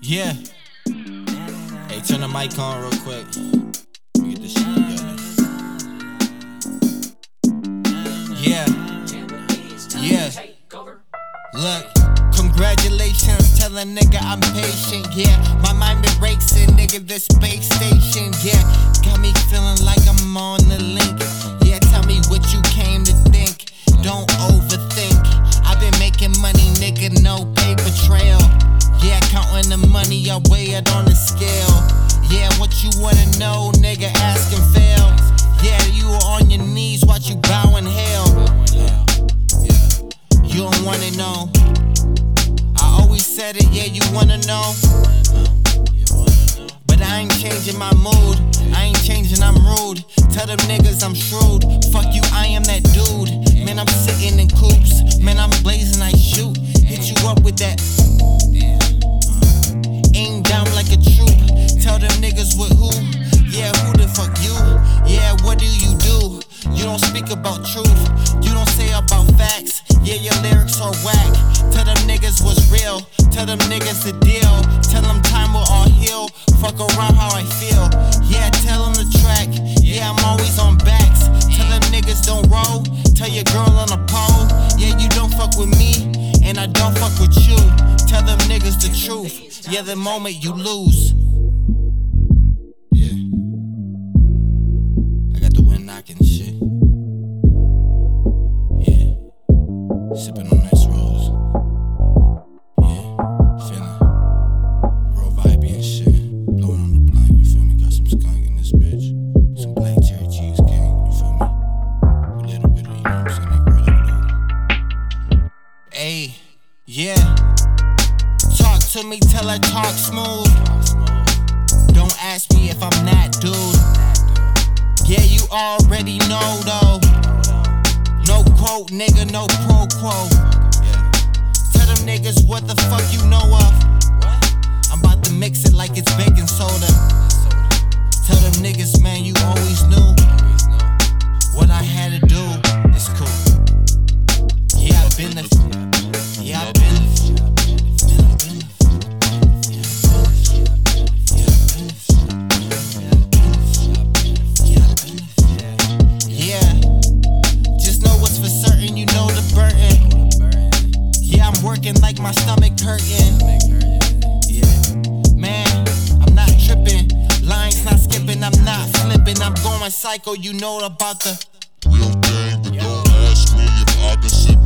Yeah. Hey, turn the mic on real quick. Get this shit together. Yeah. Yeah. Look, congratulations, tell a nigga I'm patient, yeah. My mind been racing, nigga, the space station, yeah. Got me feeling like I'm on the link. Yeah, tell me what you on the scale. Yeah, what you wanna know, nigga, ask and fail. Yeah, you were on your knees, watch you bow in hell. You don't wanna know. I always said it, yeah, you wanna know. But I ain't changing my mood. I ain't changing, I'm rude. Tell them niggas I'm shrewd. Fuck you, I am that dude. Man, don't speak about truth. You don't say about facts. Yeah, your lyrics are whack. Tell them niggas what's real. Tell them niggas the deal. Tell them time will all heal. Fuck around how I feel. Yeah, tell them the track. Yeah, I'm always on backs. Tell them niggas don't roll. Tell your girl on a pole. Yeah, you don't fuck with me. And I don't fuck with you. Tell them niggas the truth. Yeah, the moment you lose. To me till I talk smooth. Don't ask me if I'm that dude. Yeah, you already know though. No quote, nigga, no pro quo. Tell them niggas what the fuck you know of. I'm about to mix it like it's baking soda. Tell them niggas, man, you always knew what I had to do. It's cool. Yeah, I've been the. Yeah, I've been the. Like my stomach hurting. Yeah, man, I'm not tripping. Lines not skipping, I'm not flipping. I'm going psycho, you know about the. Real gang, but don't ask me if I've been sipping.